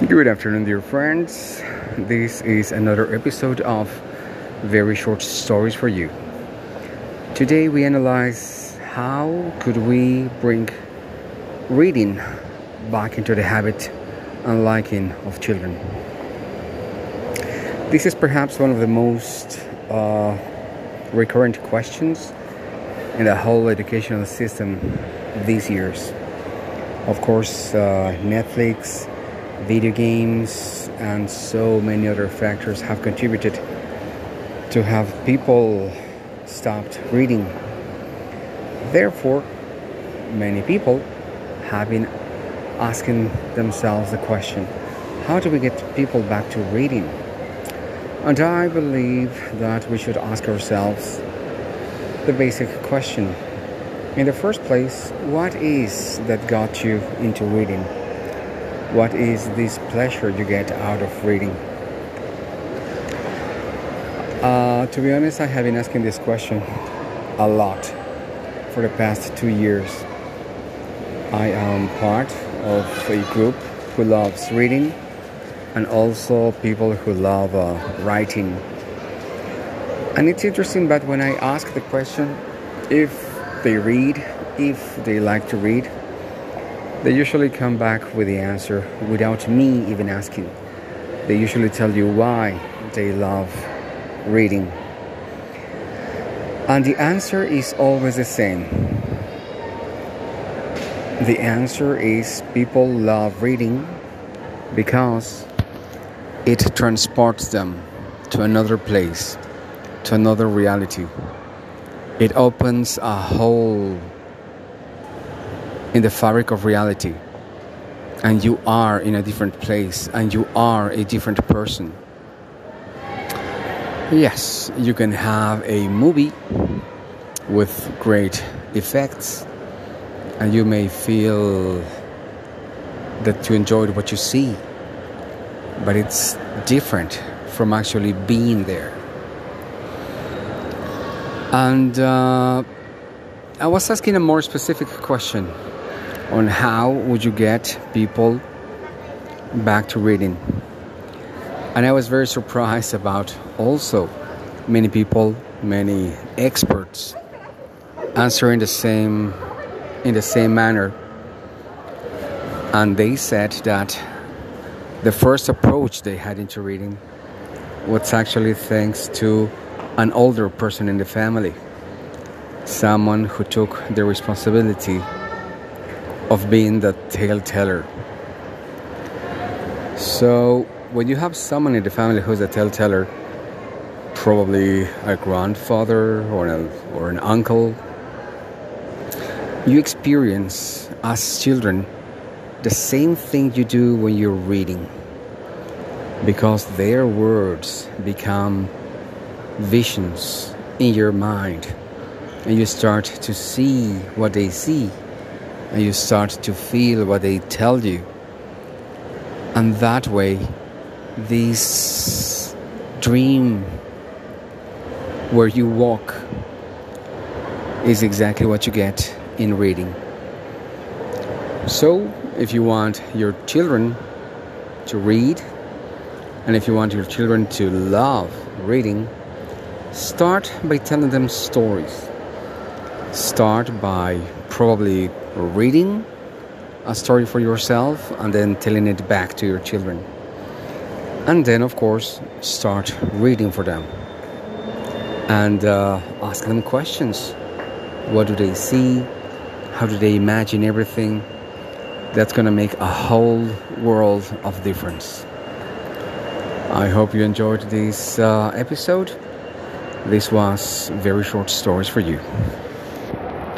Good afternoon, dear friends. This is another episode of Very Short Stories for You. Today we analyze how could we bring reading back into the habit and liking of children. This is perhaps one of the most uh, recurrent questions in the whole educational system these years. Of course, uh, Netflix video games, and so many other factors have contributed to have people stopped reading. Therefore, many people have been asking themselves the question how do we get people back to reading? And I believe that we should ask ourselves the basic question. In the first place, what is that got you into reading? What is this pleasure you get out of reading? Uh, to be honest, I have been asking this question a lot for the past two years. I am part of a group who loves reading and also people who love uh, writing. And it's interesting, but when I ask the question if they read, if they like to read, they usually come back with the answer without me even asking. They usually tell you why they love reading. And the answer is always the same. The answer is people love reading because it transports them to another place, to another reality. It opens a whole in the fabric of reality and you are in a different place and you are a different person. Yes, you can have a movie with great effects and you may feel that you enjoyed what you see, but it's different from actually being there. And uh, I was asking a more specific question on how would you get people back to reading. And I was very surprised about also many people, many experts answering the same in the same manner. And they said that the first approach they had into reading was actually thanks to an older person in the family, someone who took the responsibility of being the tale teller. So, when you have someone in the family who's a tale teller, probably a grandfather or an, or an uncle, you experience as children the same thing you do when you're reading because their words become visions in your mind and you start to see what they see and you start to feel what they tell you. And that way, this dream where you walk is exactly what you get in reading. So, if you want your children to read, and if you want your children to love reading, start by telling them stories. Start by probably reading a story for yourself and then telling it back to your children. And then, of course, start reading for them and uh, ask them questions. What do they see? How do they imagine everything? That's going to make a whole world of difference. I hope you enjoyed this uh, episode. This was very short stories for you.